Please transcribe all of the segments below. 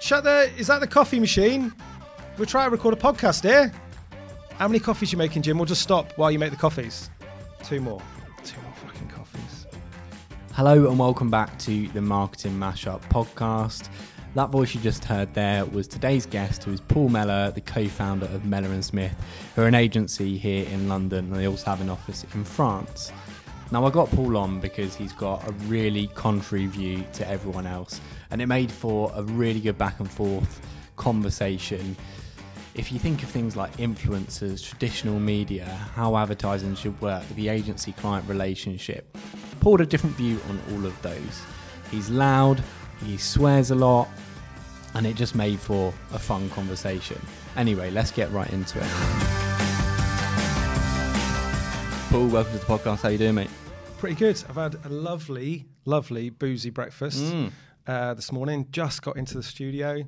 Shut the. Is that the coffee machine? We're trying to record a podcast here. How many coffees you making, Jim? We'll just stop while you make the coffees. Two more. Two more fucking coffees. Hello and welcome back to the Marketing Mashup podcast. That voice you just heard there was today's guest, who is Paul Mellor, the co-founder of Mellor and Smith, who are an agency here in London, and they also have an office in France. Now, I got Paul on because he's got a really contrary view to everyone else, and it made for a really good back and forth conversation. If you think of things like influencers, traditional media, how advertising should work, the agency client relationship, Paul had a different view on all of those. He's loud, he swears a lot, and it just made for a fun conversation. Anyway, let's get right into it. Paul, welcome to the podcast. How you doing, mate? Pretty good. I've had a lovely, lovely boozy breakfast Mm. Uh, this morning. Just got into the studio.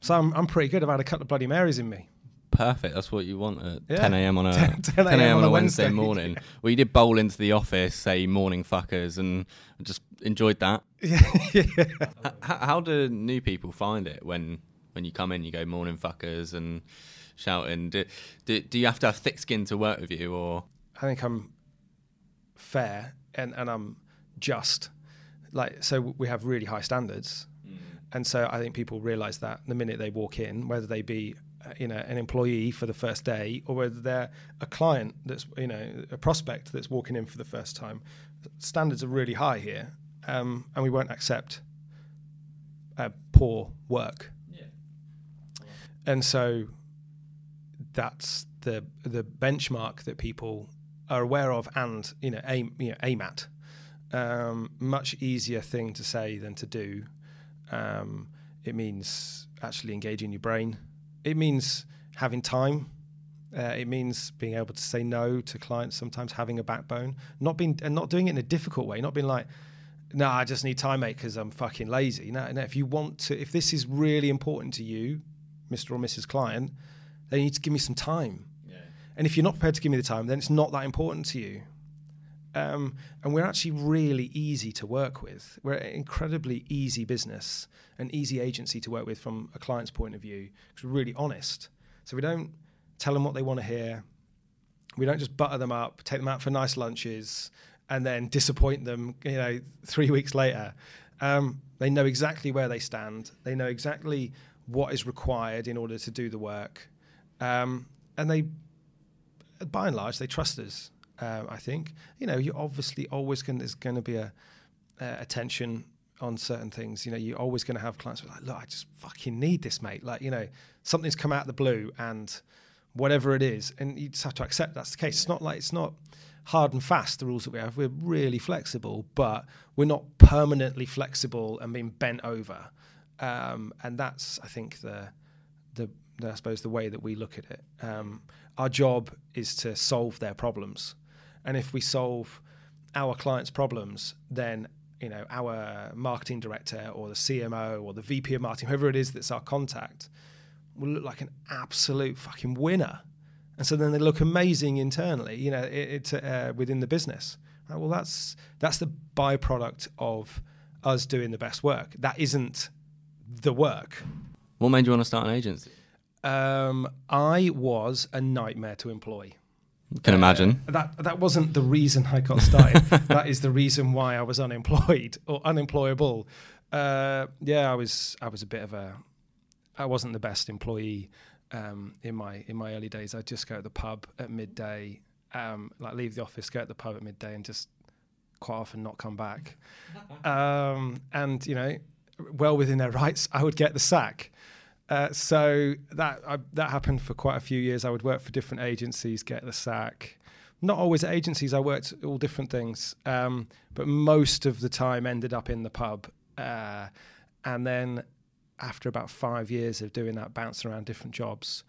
So I'm, I'm pretty good. I've had a couple of Bloody Marys in me. Perfect. That's what you want at Yeah. 10 a.m. on a 10 10 a.m. on a Wednesday, Wednesday. morning. Well, you did bowl into the office, say morning fuckers, and I just enjoyed that. yeah. H- how, how do new people find it when when you come in? You go morning fuckers and shouting. Do, do, do you have to have thick skin to work with you, or I think I'm fair and, and I'm just. Like so, we have really high standards, and so I think people realise that the minute they walk in, whether they be uh, you know an employee for the first day or whether they're a client that's you know a prospect that's walking in for the first time, standards are really high here, um, and we won't accept uh, poor work. yeah. And so that's the the benchmark that people are aware of and you know aim you know aim at. Um, much easier thing to say than to do. Um, it means actually engaging your brain. It means having time. Uh, it means being able to say no to clients. Sometimes having a backbone, not being and not doing it in a difficult way. Not being like, no, I just need time, mate, because I'm fucking lazy. No, no. If you want to, if this is really important to you, Mr. or Mrs. Client, then you need to give me some time. And if you're not prepared to give me the time, then it's not that important to you. Um, and we're actually really easy to work with. We're an incredibly easy business, an easy agency to work with from a client's point of view, because we're really honest. So we don't tell them what they want to hear. We don't just butter them up, take them out for nice lunches, and then disappoint them. You know, three weeks later, um, they know exactly where they stand. They know exactly what is required in order to do the work, um, and they, by and large, they trust us. Um, I think you know you're obviously always going. There's going to be a, a attention on certain things. You know, you're always going to have clients who are like, "Look, I just fucking need this, mate." Like, you know, something's come out of the blue, and whatever it is, and you just have to accept that's the case. It's not like it's not hard and fast the rules that we have. We're really flexible, but we're not permanently flexible and being bent over. Um, and that's, I think, the, the the I suppose the way that we look at it. Um, our job is to solve their problems, and if we solve our clients' problems, then you know our marketing director or the CMO or the VP of marketing, whoever it is that's our contact, will look like an absolute fucking winner. And so then they look amazing internally, you know, it, it uh, within the business. Right, well, that's that's the byproduct of us doing the best work. That isn't the work. what made you want to start an agency? Um, I was a nightmare to employ. Can imagine. That that wasn't the reason I got started. that is the reason why I was unemployed or unemployable. Uh, yeah, I was I was a bit of a I wasn't the best employee um, in my in my early days. I'd just go to the pub at midday, um, like leave the office, go to the pub at midday, and just quite often not come back. Um, and you know, well within their rights, I would get the sack. Uh, so that I, that happened for quite a few years. I would work for different agencies, get the sack. Not always at agencies. I worked all different things, um, but most of the time ended up in the pub. Uh, and then after about five years of doing that, bouncing around different jobs,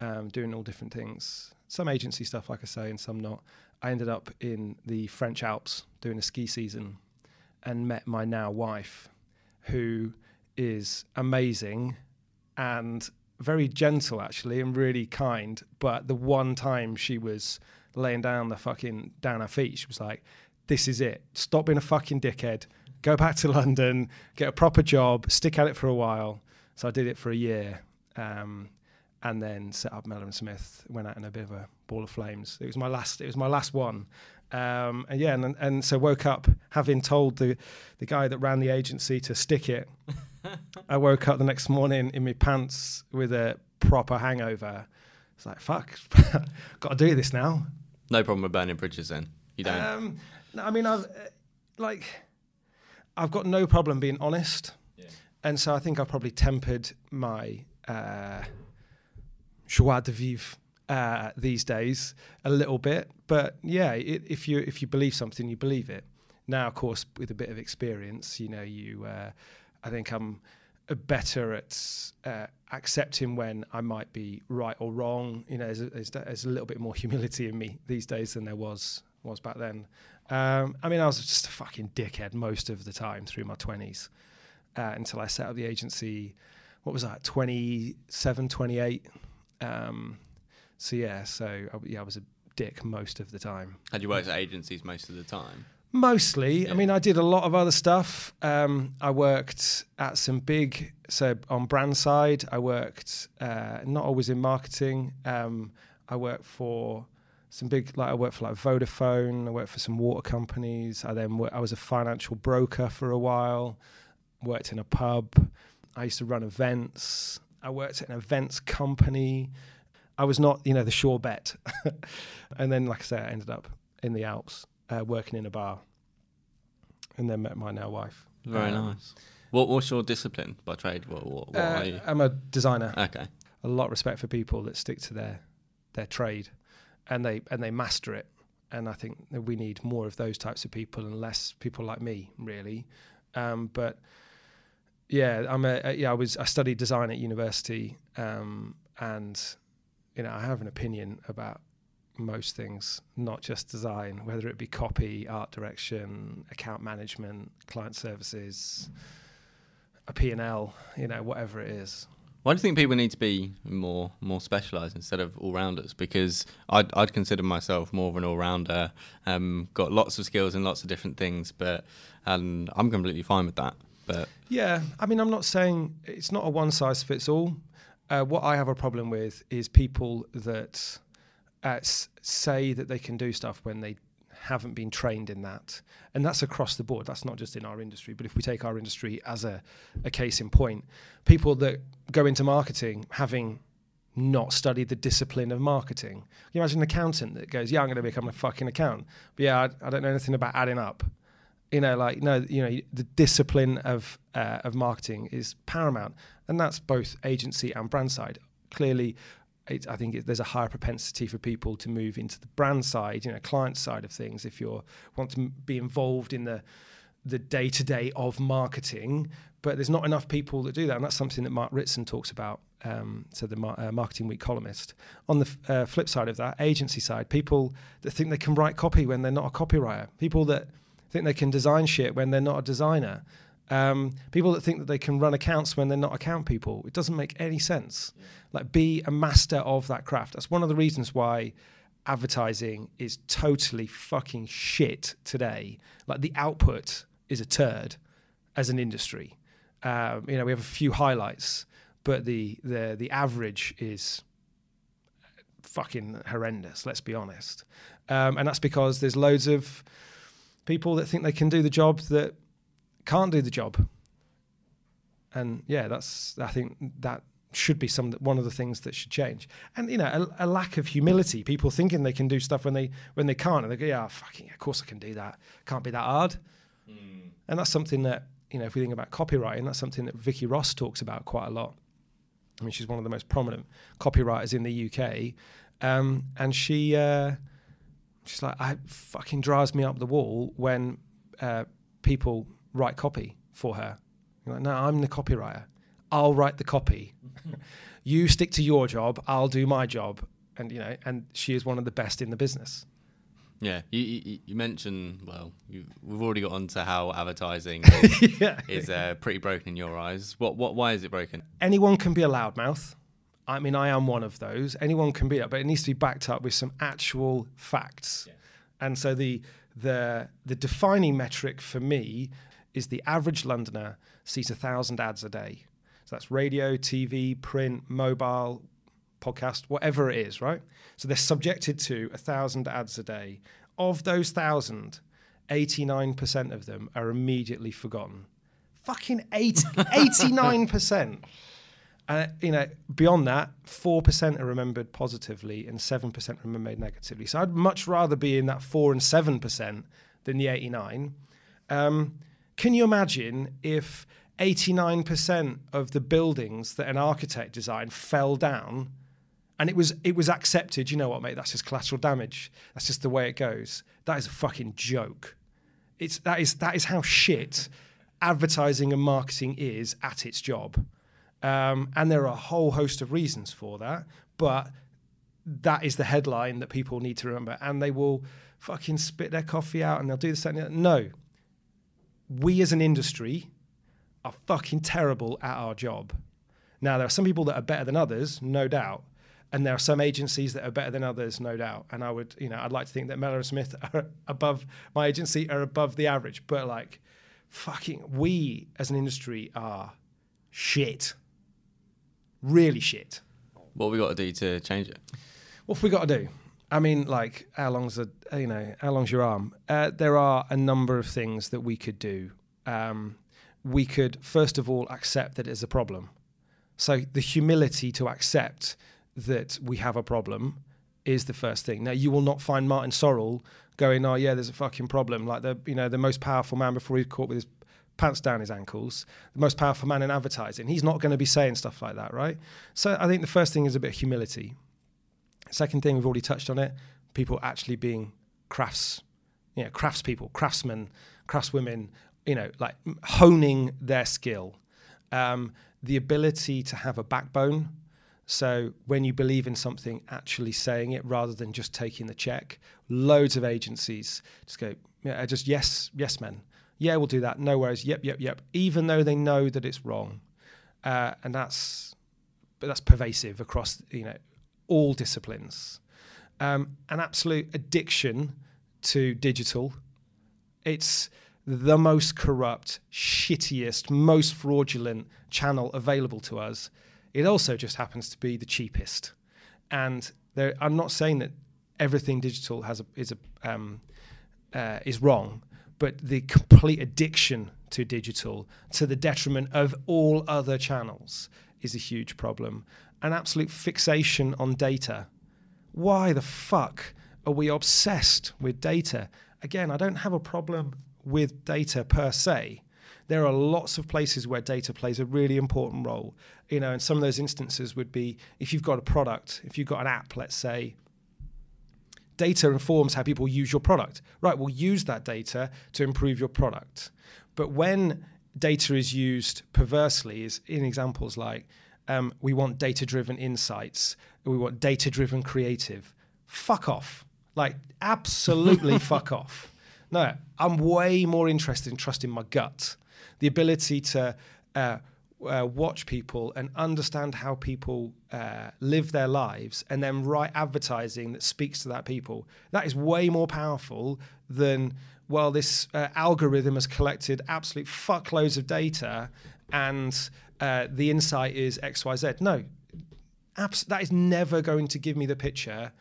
um, doing all different things, some agency stuff, like I say, and some not. I ended up in the French Alps doing a ski season, and met my now wife, who is amazing and very gentle actually and really kind. But the one time she was laying down the fucking down her feet, she was like, "This is it. Stop being a fucking dickhead. Go back to London, get a proper job, stick at it for a while." So I did it for a year, um, and then set up Mellor and Smith. Went out in a bit of a ball of flames. It was my last. It was my last one. Um, and yeah, and, and so woke up having told the the guy that ran the agency to stick it. I woke up the next morning in my pants with a proper hangover. It's like fuck, got to do this now. No problem with burning bridges then. You don't. Um, no, I mean, I've uh, like, I've got no problem being honest, Yeah. and so I think I've probably tempered my uh, joie de vivre uh, these days a little bit. But yeah, it, if you if you believe something, you believe it. Now, of course, with a bit of experience, you know, you, uh, I think I'm better at uh, accepting when I might be right or wrong. You know, there's a, there's, a little bit more humility in me these days than there was was back then. Um, I mean, I was just a fucking dickhead most of the time through my twenties uh, until I set up the agency. What was that? 27, 28. Um, so yeah, so I, yeah, I was a dick most of the time. Had you worked at agencies most of the time? Mostly. Yeah. I mean, I did a lot of other stuff. Um, I worked at some big, so on brand side, I worked uh, not always in marketing. Um, I worked for some big, like I worked for like Vodafone. I worked for some water companies. I then I was a financial broker for a while. Worked in a pub. I used to run events. I worked at an events company. I was not, you know, the sure bet. and then, like I said, I ended up in the Alps uh, working in a bar, and then met my now wife. Very Um, nice. What What's your discipline by trade? What, what, what Uh, are you? I'm a designer. Okay. A lot of respect for people that stick to their their trade, and they and they master it. And I think that we need more of those types of people and less people like me, really. Um, but yeah, I'm a, yeah. I was I studied design at university, um, and you know I have an opinion about most things, not just design, whether it be copy, art direction, account management, client services, a P and L, you know, whatever it is. Why do you think people need to be more more specialised instead of all rounders? Because I'd, I'd consider myself more of an all rounder. Um, got lots of skills in lots of different things, but and I'm completely fine with that. But Yeah, I mean, I'm not saying it's not a one size fits all. Uh, what I have a problem with is people that uh, say that they can do stuff when they haven't been trained in that, and that's across the board. That's not just in our industry, but if we take our industry as a, a case in point, people that go into marketing having not studied the discipline of marketing. You imagine an accountant that goes, "Yeah, I'm going to become a fucking accountant," but yeah, I, I don't know anything about adding up. You know like no you know the discipline of uh, of marketing is paramount. And that's both agency and brand side. Clearly i think it, there's a higher propensity for people to move into the brand side you know client side of things if you want to be involved in the the day to day of marketing. But there's not enough people that do that and that's something that mark ritson talks about um, so the mar- uh, marketing week columnist. On the f- uh, flip side of that agency side people that think they can write copy when they're not a copywriter. People that think they can design shit when they're not a designer. Um, people that think that they can run accounts when they're not account people. It doesn't make any sense. Like, be a master of that craft. That's one of the reasons why advertising is totally fucking shit today. Like, the output is a turd as an industry. Um, you know, we have a few highlights, but the the the average is fucking horrendous. Let's be honest, um, and that's because there's loads of people that think they can do the job that can't do the job. And yeah, that's I think that should be some one of the things that should change. And you know, a, a lack of humility. People thinking they can do stuff when they when they can't, and they go, "Yeah, fucking, of course I can do that. Can't be that hard." And that's something that you know, if we think about copywriting, that's something that Vikki Ross talks about quite a lot. I mean, she's one of the most prominent copywriters in the UK, um, and she. Uh, she's like, I fucking drives me up the wall when uh, people write copy for her. You're like, no, I'm the copywriter. I'll write the copy. you stick to your job. I'll do my job. And you know, and she is one of the best in the business. yeah, you, you, you mentioned well, you, we've already got onto how advertising yeah. is uh, pretty broken in your eyes. What what why is it broken? Anyone can be a loudmouth. I mean, I am one of those. Anyone can be that, but it needs to be backed up with some actual facts. And so the the the defining metric for me is the average Londoner sees a thousand ads a day. So that's radio, TV, print, mobile, podcast, whatever it is, right? So they're subjected to a thousand ads a day. Of those thousand, 89% of them are immediately forgotten. Fucking eight, 89%. Uh, you know, beyond that, 4% are remembered positively and 7% remembered negatively. So I'd much rather be in that 4 and 7% than the 89. Um, can you imagine if 89% of the buildings that an architect designed fell down and it was it was accepted, you know what, mate, that's just collateral damage. That's just the way it goes. That is a fucking joke. It's that is that is how shit advertising and marketing is at its job. Um, and there are a whole host of reasons for that, but that is the headline that people need to remember. And they will fucking spit their coffee out and they'll do this. And no, we as an industry are fucking terrible at our job. Now, there are some people that are better than others, no doubt. And there are some agencies that are better than others, no doubt. And I would, you know, I'd like to think that Mellor and Smith are above my agency, are above the average. But like, fucking, we as an industry are shit. Really shit. What have we got to do to change it? What have we got to do? I mean, like, how long's a, you know, how long's your arm? Uh, there are a number of things that we could do. Um, we could first of all accept that it's a problem. So the humility to accept that we have a problem is the first thing. Now you will not find Martin Sorrell going, "Oh yeah, there's a fucking problem." Like the you know the most powerful man before he's caught with his pants down his ankles, the most powerful man in advertising. He's not going to be saying stuff like that, right? So I think the first thing is a bit of humility. Second thing, we've already touched on it: people actually being crafts, you know, craftspeople, craftsmen, craftswomen, you know, like honing their skill, um, the ability to have a backbone. So when you believe in something, actually saying it rather than just taking the check. Loads of agencies just go, yeah, just yes, yes, men. Yeah, we'll do that. No worries. Yep, yep, yep. Even though they know that it's wrong, uh, and that's, but that's pervasive across you know all disciplines. Um, an absolute addiction to digital. It's the most corrupt, shittiest, most fraudulent channel available to us. It also just happens to be the cheapest. And there, I'm not saying that everything digital has a, is a um, uh, is wrong, but the complete addiction to digital, to the detriment of all other channels, is a huge problem. An absolute fixation on data. Why the fuck are we obsessed with data? Again, I don't have a problem with data per se. There are lots of places where data plays a really important role. You know, and some of those instances would be if you've got a product, if you've got an app, let's say, data informs how people use your product. Right, we'll use that data to improve your product. But when data is used perversely, is in examples like um, we want data driven insights, we want data driven creative. Fuck off. Like, absolutely fuck off. No, I'm way more interested in trusting my gut, the ability to uh, uh, watch people and understand how people uh, live their lives and then write advertising that speaks to that people. That is way more powerful than, well, this uh, algorithm has collected absolute fuckloads of data and uh, the insight is XYZ. No, abs- that is never going to give me the picture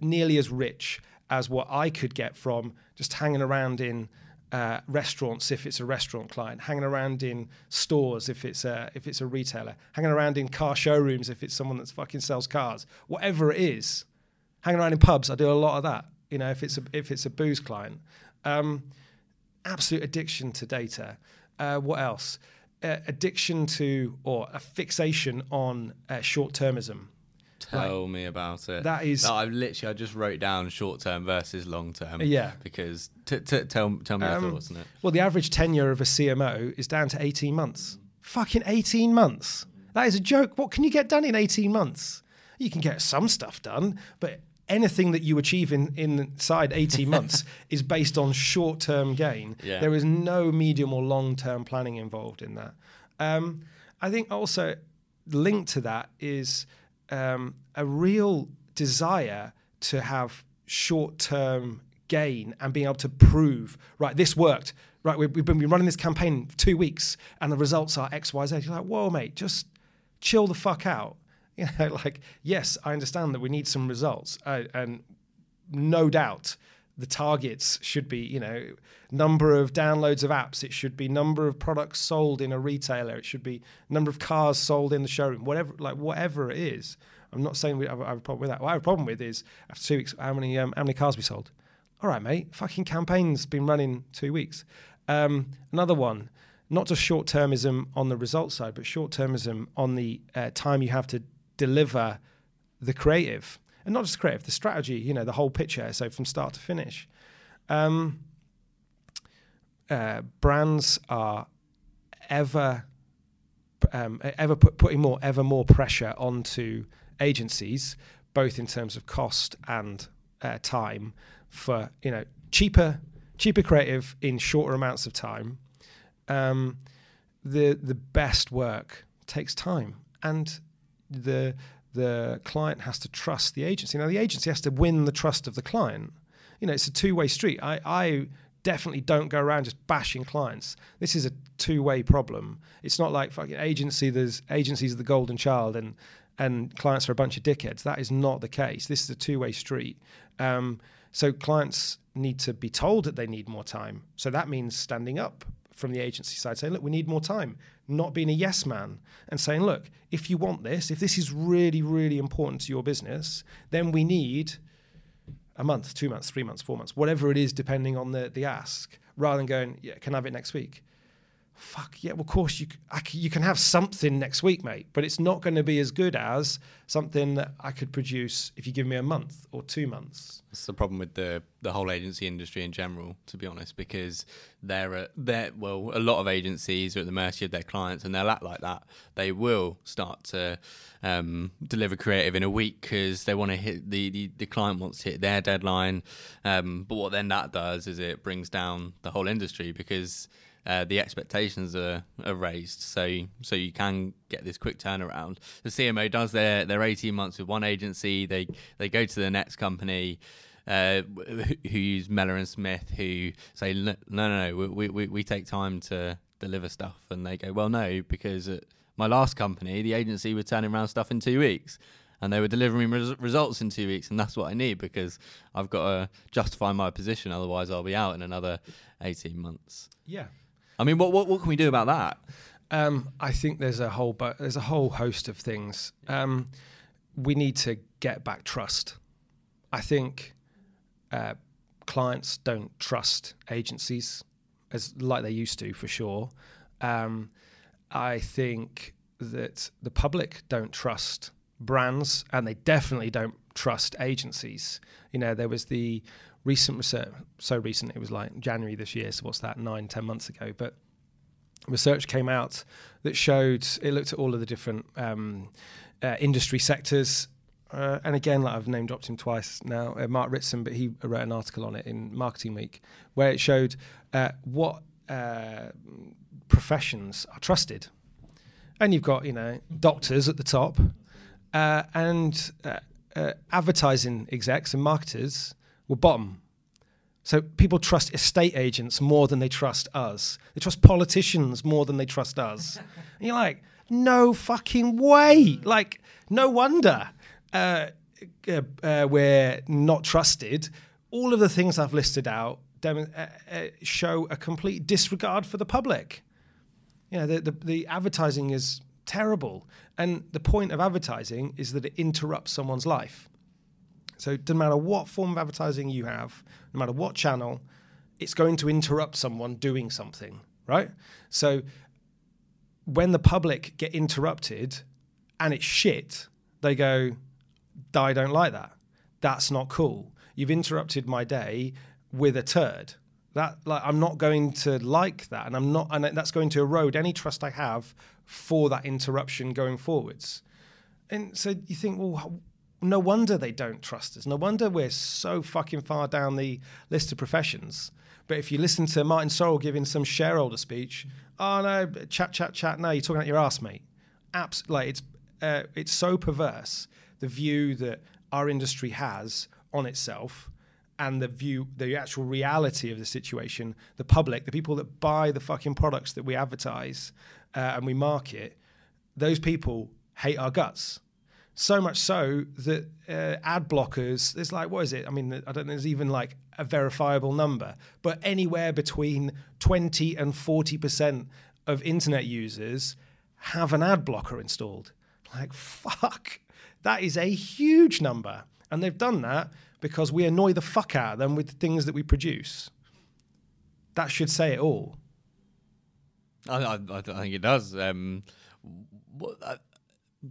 nearly as rich as what I could get from just hanging around in uh, restaurants if it's a restaurant client, hanging around in stores if it's a if it's a retailer, hanging around in car showrooms if it's someone that's fucking sells cars, whatever it is, hanging around in pubs. I do a lot of that. You know, if it's a if it's a booze client, um, absolute addiction to data. Uh, what else? Uh, addiction to or a fixation on uh, short termism. Tell like, me about it. That is. No, I literally I just wrote down short term versus long term. Yeah. Because t- t- tell tell me um, your thoughts on it. Well, the average tenure of a CMO is down to eighteen months. Fucking eighteen months. That is a joke. What can you get done in eighteen months? You can get some stuff done, but anything that you achieve in inside 18 months is based on short-term gain. Yeah. There is no medium or long-term planning involved in that. Um, I think also linked to that is um, a real desire to have short term gain and being able to prove, right, this worked. Right, we've, been running this campaign for two weeks and the results are X, Y, Z. You're like, whoa, mate, just chill the fuck out. You know, like yes, I understand that we need some results, uh, and no doubt the targets should be you know number of downloads of apps it should be number of products sold in a retailer it should be number of cars sold in the showroom whatever like whatever it is. I'm not saying we have, a problem with that. What i have a problem with is after two weeks how many um, how many cars we sold. All right mate fucking campaign's been running two weeks. Um, another one not just short-termism on the results side but short-termism on the uh, time you have to deliver the creative and not just creative, the strategy, you know, the whole picture. So from start to finish. Um, uh, brands are ever um, ever put, putting more ever more pressure onto agencies, both in terms of cost and uh, time, for you know cheaper cheaper creative in shorter amounts of time. Um, the the best work takes time, and the the client has to trust the agency. Now, the agency has to win the trust of the client. You know, it's a two way street. I, I definitely don't go around just bashing clients. This is a two way problem. It's not like fucking agency. There's agencies are the golden child and and clients are a bunch of dickheads. That is not the case. This is a two way street. Um, so clients need to be told that they need more time. So that means standing up from the agency side saying, look, we need more time, not being a yes man and saying, look, if you want this, if this is really, really important to your business, then we need a month, two months, three months, four months, whatever it is, depending on the, the ask, rather than going, yeah, can I have it next week? Fuck yeah, well, of course you you can have something next week, mate, but it's not going to be as good as something that I could produce if you give me a month or two months. That's the problem with the the whole agency industry in general, to be honest, because they're they're well, a lot of agencies are at the mercy of their clients, and they'll act like that. They will start to um, deliver creative in a week because they want to hit the, the, the client wants to hit their deadline. Um, but what then that does is it brings down the whole industry because uh, the expectations are, are raised, so so you can get this quick turnaround. The CMO does their their eighteen months with one agency. They they go to the next company. Uh, who use Mellor and Smith, who say no, no, no, we, we, we take time to deliver stuff, and they go, well, no, because at my last company, the agency were turning around stuff in two weeks, and they were delivering res- results in two weeks, and that's what I need because I've got to justify my position, otherwise I'll be out in another eighteen months. Yeah, I mean, what what, what can we do about that? Um, I think there's a whole but there's a whole host of things. Um, we need to get back trust. I think uh, clients don't trust agencies as like they used to for sure. Um, I think that the public don't trust brands, and they definitely don't trust agencies. You know, there was the recent research, so recent, it was like January this year, so what's that, nine, ten months ago, but research came out that showed, it looked at all of the different um, uh, industry sectors. Uh, and again, like I've name dropped him twice now, uh, Mark Ritson, but he wrote an article on it in Marketing Week where it showed uh, what uh, professions are trusted. And you've got, you know, doctors at the top uh, and advertising execs and marketers were bottom. So people trust estate agents more than they trust us. They trust politicians more than they trust us. and you're like, no fucking way. Like, no wonder uh, uh, uh, we're not trusted. All of the things I've listed out dem- uh, uh, show a complete disregard for the public. You know, the, the, the advertising is terrible. And the point of advertising is that it interrupts someone's life. So it doesn't matter what form of advertising you have, no matter what channel, it's going to interrupt someone doing something, right? So when the public get interrupted and it's shit, they go, I don't like that. That's not cool. You've interrupted my day with a turd. That like I'm not going to like that, and I'm not, and that's going to erode any trust I have for that interruption going forwards. And so you think, well, no wonder they don't trust us. No wonder we're so fucking far down the list of professions. But if you listen to Martin Sorrell giving some shareholder speech, oh no, chat, chat, chat. No, you're talking about your ass, mate. Abs- like it's uh, it's so perverse the view that our industry has on itself and the view, the actual reality of the situation, the public, the people that buy the fucking products that we advertise uh, and we market, those people hate our guts. So much so that uh, ad blockers, there's like, what is it? I mean, I don't think there's even like a verifiable number, but anywhere between 20 and 40% of internet users have an ad blocker installed. Like, fuck, that is a huge number. And they've done that because we annoy the fuck out of them with the things that we produce. That should say it all. I, I, I think it does. Um, uh,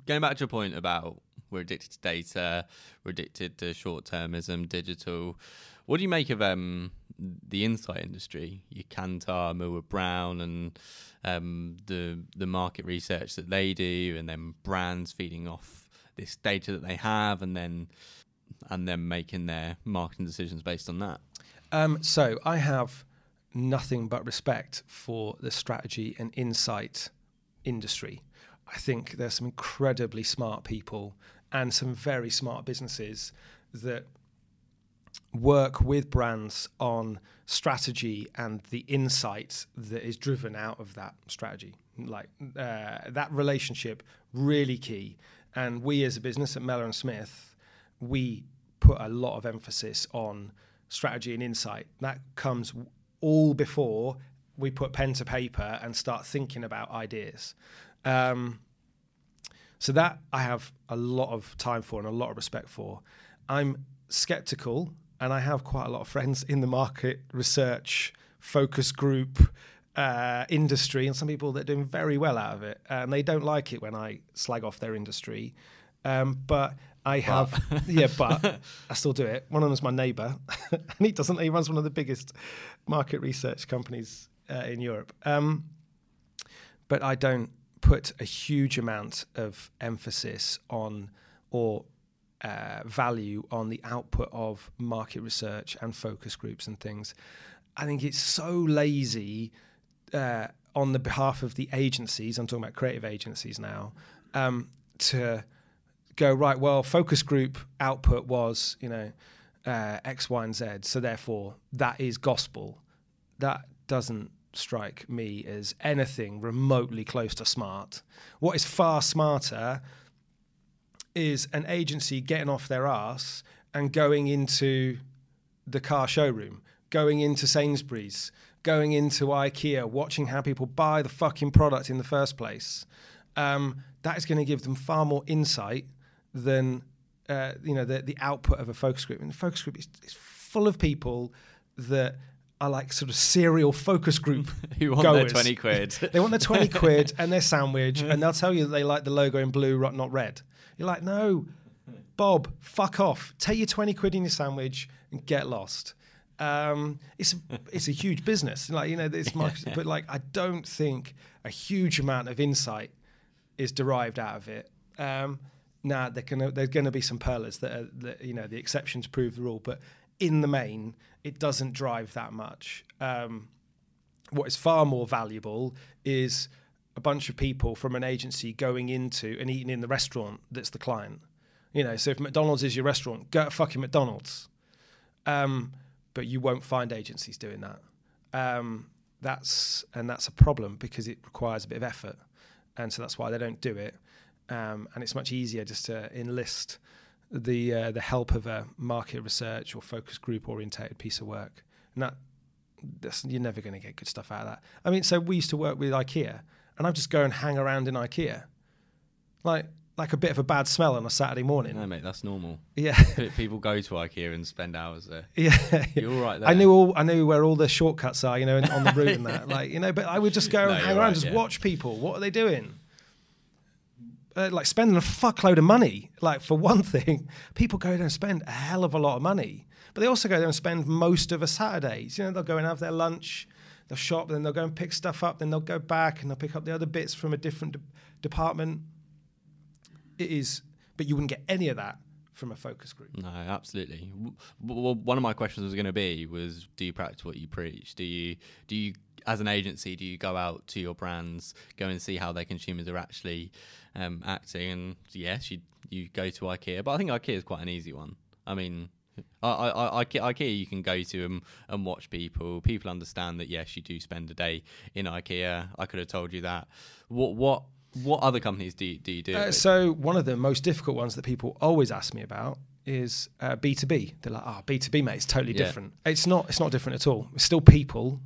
going back to your point about we're addicted to data, we're addicted to short termism, digital. What do you make of um, the insight industry? Your Kantar, Millward Brown, and um, the the market research that they do, and then brands feeding off this data that they have, and then and then making their marketing decisions based on that. Um, so I have nothing but respect for the strategy and insight industry. I think there's some incredibly smart people and some very smart businesses that work with brands on strategy and the insight that is driven out of that strategy. Like uh, that relationship, really key. And we as a business at Mellor and Smith, we put a lot of emphasis on strategy and insight. That comes all before we put pen to paper and start thinking about ideas. Um, so that I have a lot of time for and a lot of respect for. I'm skeptical, and I have quite a lot of friends in the market research focus group uh, industry, and some people that are doing very well out of it, and they don't like it when I slag off their industry. Um, but I have, but. yeah, but I still do it. One of them is my neighbour, and he doesn't. He runs one of the biggest market research companies uh, in Europe. Um, but I don't put a huge amount of emphasis on or uh, value on the output of market research and focus groups and things. I think it's so lazy uh, on the behalf of the agencies. I'm talking about creative agencies now um, to go right. Well, focus group output was you know uh, X, Y, and Z. So therefore, that is gospel. That doesn't strike me as anything remotely close to smart. What is far smarter is an agency getting off their ass and going into the car showroom, going into Sainsbury's, going into IKEA, watching how people buy the fucking product in the first place. Um, that is going to give them far more insight than uh, you know the, the output of a focus group. And the focus group is, is full of people that are like sort of serial focus group who want goers. their 20 quid. they want their 20 quid and their sandwich, and they'll tell you they like the logo in blue, not red. You're like, no, Bob, fuck off. Take your 20 quid in your sandwich and get lost. Um, it's a, it's a huge business, like you know, this market, but like I don't think a huge amount of insight is derived out of it. Um, now there can there's going to be some pearlers that, are, that you know the exceptions prove the rule, but in the main, it doesn't drive that much. Um, what is far more valuable is a bunch of people from an agency going into and eating in the restaurant that's the client. You know, so if McDonald's is your restaurant, go to fucking McDonald's. Um, but you won't find agencies doing that. Um, that's and that's a problem because it requires a bit of effort, and so that's why they don't do it. Um, and it's much easier just to enlist the uh, the help of a market research or focus group orientated piece of work, and that you're never going to get good stuff out of that. I mean, so we used to work with IKEA, and I'd just go and hang around in IKEA, like like a bit of a bad smell on a Saturday morning. No, mate, that's normal. Yeah, people go to IKEA and spend hours there. Yeah, you're all right there. I knew all I knew where all the shortcuts are, you know, on the route and that, like you know. But I would just go No, and hang around, right, just yeah. watch people. What are they doing? Uh, like spending a fuckload of money. Like for one thing, people go there and spend a hell of a lot of money, but they also go there and spend most of a Saturdays. You know, they'll go and have their lunch, they'll shop, then they'll go and pick stuff up, then they'll go back and they'll pick up the other bits from a different de- department. It is, but you wouldn't get any of that from a focus group. No, absolutely. W- w- one of my questions was going to be was do you practice what you preach? Do you do you as an agency do you go out to your brands, go and see how their consumers are actually um, acting? And yes, you you go to IKEA, but I think IKEA is quite an easy one. I mean. I, I, I, IKEA, you can go to and, and watch people. People understand that yes, you do spend a day in IKEA. I could have told you that. What what What other companies do you do? You do uh, so one of the most difficult ones that people always ask me about is B two B. They're like, "Ah, B two B, mate, it's totally yeah. different." It's not. It's not different at all. It's still people.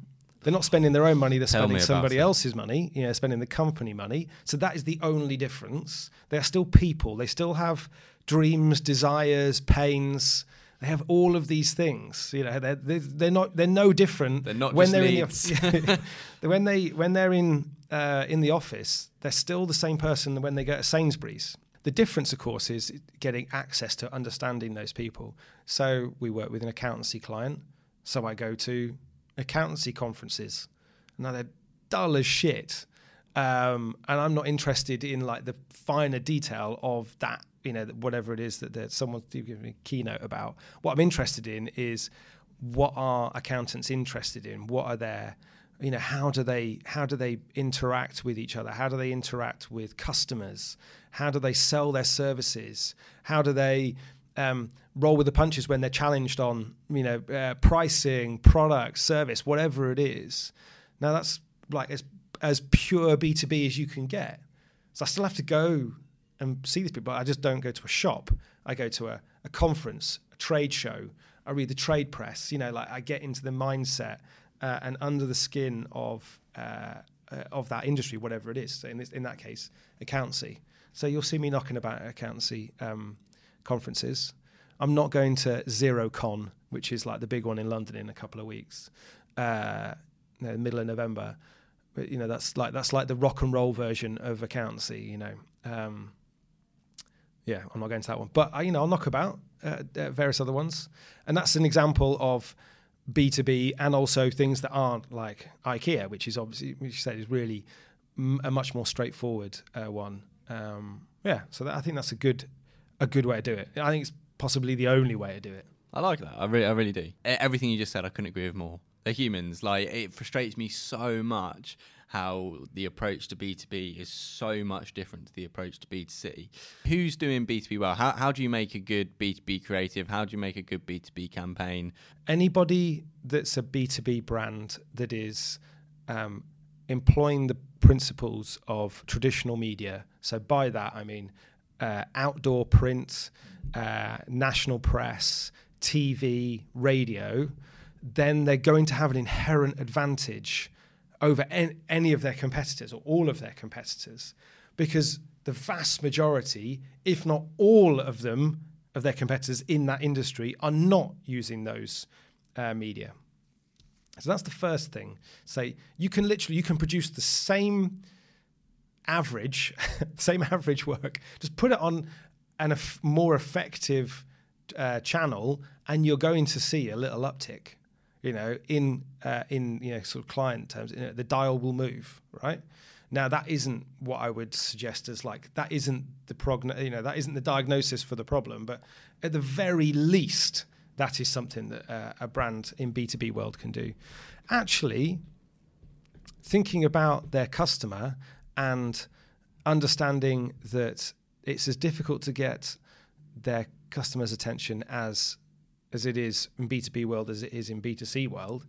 They're not spending their own money. They're Tell spending somebody it. else's money. You know, spending the company money. So that is the only difference. They are still people. They still have dreams, desires, pains. They have all of these things. You know, they're they're, they're not they're no different. They're not when they're leads. in the when they when they're in uh, in the office. They're still the same person when they go to Sainsbury's. The difference, of course, is getting access to understanding those people. So we work with an accountancy client. So I go to accountancy conferences. Now they're dull as shit. Um, and I'm not interested in like the finer detail of that, you know, whatever it is that, that someone's giving a keynote about. What I'm interested in is what are accountants interested in? What are their you know how do they how do they interact with each other how do they interact with customers how do they sell their services how do they um, roll with the punches when they're challenged on you know uh, pricing, product, service, whatever it is. Now that's like as as pure B two B as you can get. So I still have to go and see these people. I just don't go to a shop. I go to a, a conference, a trade show. I read the trade press. You know, like I get into the mindset uh, and under the skin of uh, uh, of that industry, whatever it is. So in this, in that case, accountancy. So you'll see me knocking about accountancy um, conferences. I'm not going to Xerocon, which is like the big one in London in a couple of weeks, uh, middle of November. But, you know, that's like that's like the rock and roll version of accountancy. You know, um, yeah, I'm not going to that one, but I, you know, I'll knock about uh, uh various other ones, and that's an example of B2B and also things that aren't like IKEA, which is obviously, which you said is really m- a much more straightforward uh, one. Um, yeah, so that, I think that's a good a good way to do it. I think it's possibly the only way to do it. I like that. I really, I really do. Everything you just said, I couldn't agree with more. They're humans. Like it frustrates me so much how the approach to B2B is so much different to the approach to B2C. Who's doing B2B well? How, how do you make a good B2B creative? How do you make a good B2B campaign? Anybody that's a B2B brand that is um, employing the principles of traditional media. So, by that, I mean uh, outdoor print, uh, national press, TV, radio, then they're going to have an inherent advantage over en- any of their competitors or all of their competitors because the vast majority, if not all of them, of their competitors in that industry are not using those uh, media. So that's the first thing. Say you can literally you can produce the same average, same average work, just put it on an ef- more effective uh, channel, and you're going to see a little uptick. You know, in uh, in you know sort of client terms, you know, the dial will move, right? Now that isn't what I would suggest as like that isn't the progno- you know that isn't the diagnosis for the problem, but at the very least, that is something that uh, a brand in B two B world can do. Actually, thinking about their customer and understanding that it's as difficult to get their customers' attention as as it is in B2B world as it is in B2C world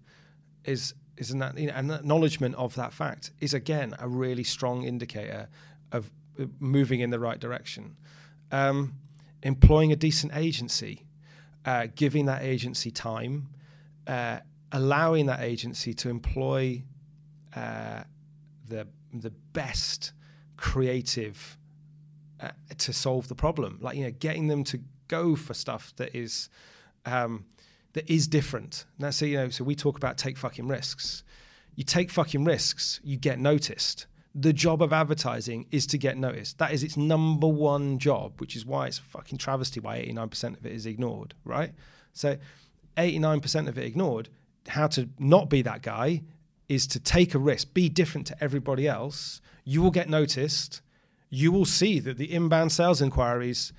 is is an, you know, an acknowledgement of that fact is again a really strong indicator of moving in the right direction. Um, employing a decent agency, uh, giving that agency time, uh, allowing that agency to employ uh, the the best creative uh, to solve the problem. Like you know, getting them to go for stuff that is um, that is different. Now, so you know, so we talk about take fucking risks. You take fucking risks, you get noticed. The job of advertising is to get noticed. That is its number one job, which is why it's fucking travesty why 89% of it is ignored, right? So 89% of it ignored. How to not be that guy is to take a risk, be different to everybody else. You will get noticed. You will see that the inbound sales inquiries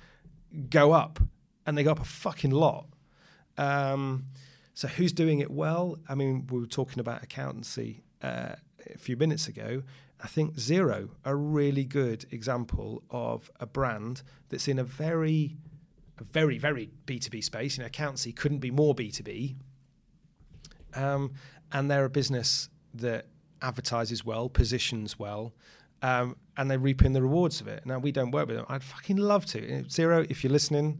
go up, and they go up a fucking lot. Um, so who's doing it well? I mean, we were talking about accountancy uh, a few minutes ago. I think Xero, a really good example of a brand that's in a very, a very, very B2B space. You know, accountancy couldn't be more B2B. Um, and they're a business that advertises well, positions well, um, and they're reaping the rewards of it. Now we don't work with them. I'd fucking love to. Xero, if you're listening,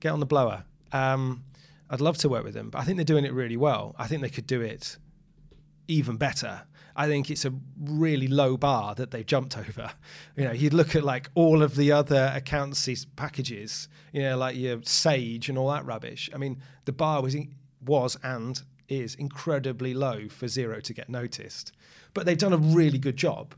get on the blower. Um, I'd love to work with them, but I think they're doing it really well. I think they could do it even better. I think it's a really low bar that they've jumped over. You know, you'd look at like all of the other accountancy packages, you know, like your Sage and all that rubbish. I mean, the bar was was and is incredibly low for Xero to get noticed. But they've done a really good job.